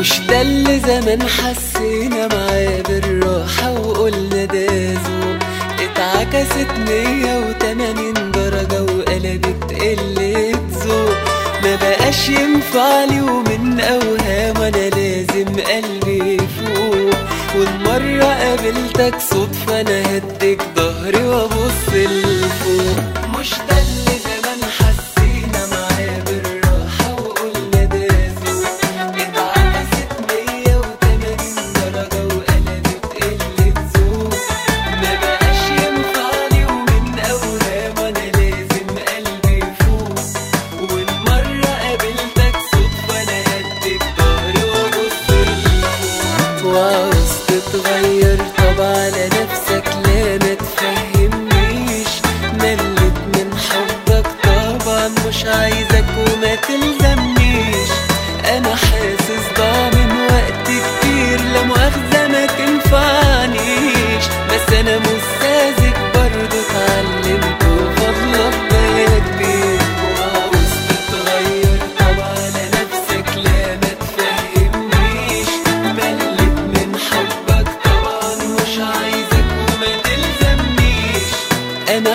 مش ده اللي زمان حسينا معاه بالراحة وقلنا ده ذوق. اتعكست مية وتمانين درجة وقلبت قلة ذوق. ما بقاش ينفع لي ومن أوهام أنا لازم قلبي يفوق. والمرة قابلتك صدفة أنا هديك ظهري وأبص لفوق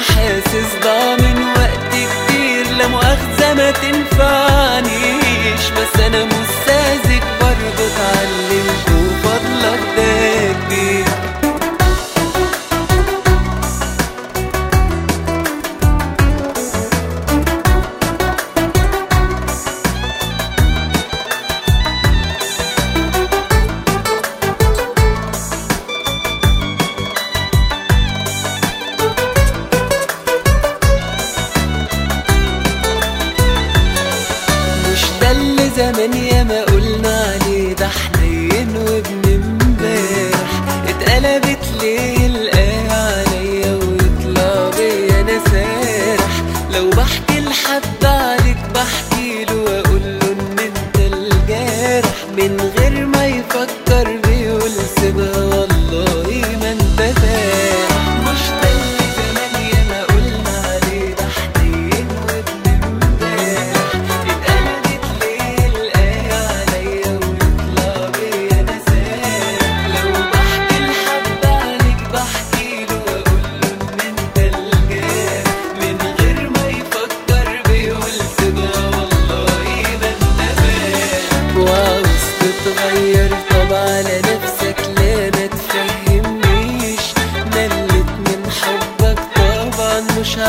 حاسس ضاع من وقت كتير لا مؤاخذة ما تنفعنيش بس أنا مش ساذج برضه اتعلمت وفضلك وابن امبارح اتقلبت ليه؟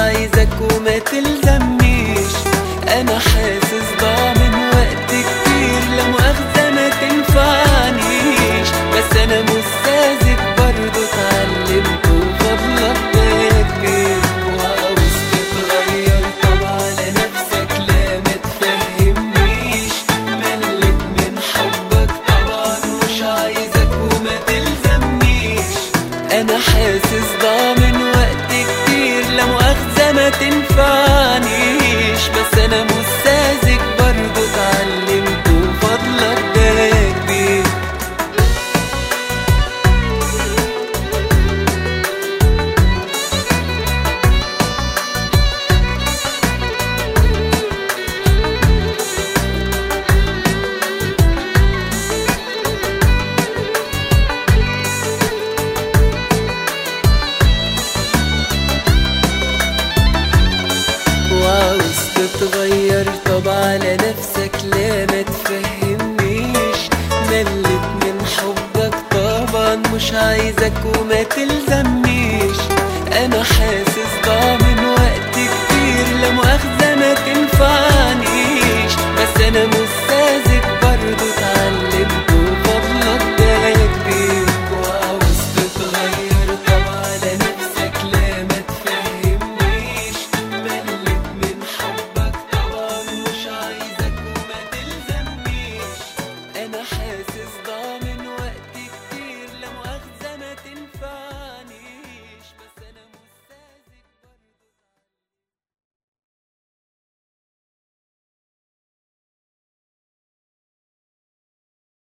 عايزك وما تلزمنيش. أنا حاسس ضاع من وقت كتير لا مؤاخذة ما تنفعنيش. بس أنا مش ساذج برضه اتعلمت تتغير طب على نفسك لا ملت من حبك طبعا عايزك أنا حاسس تنفعنيش بس أنا مش نفسك لا ما تفهمنيش. ملت من حبك طبعا مش عايزك وما تلزمنيش. أنا حاسس طبعا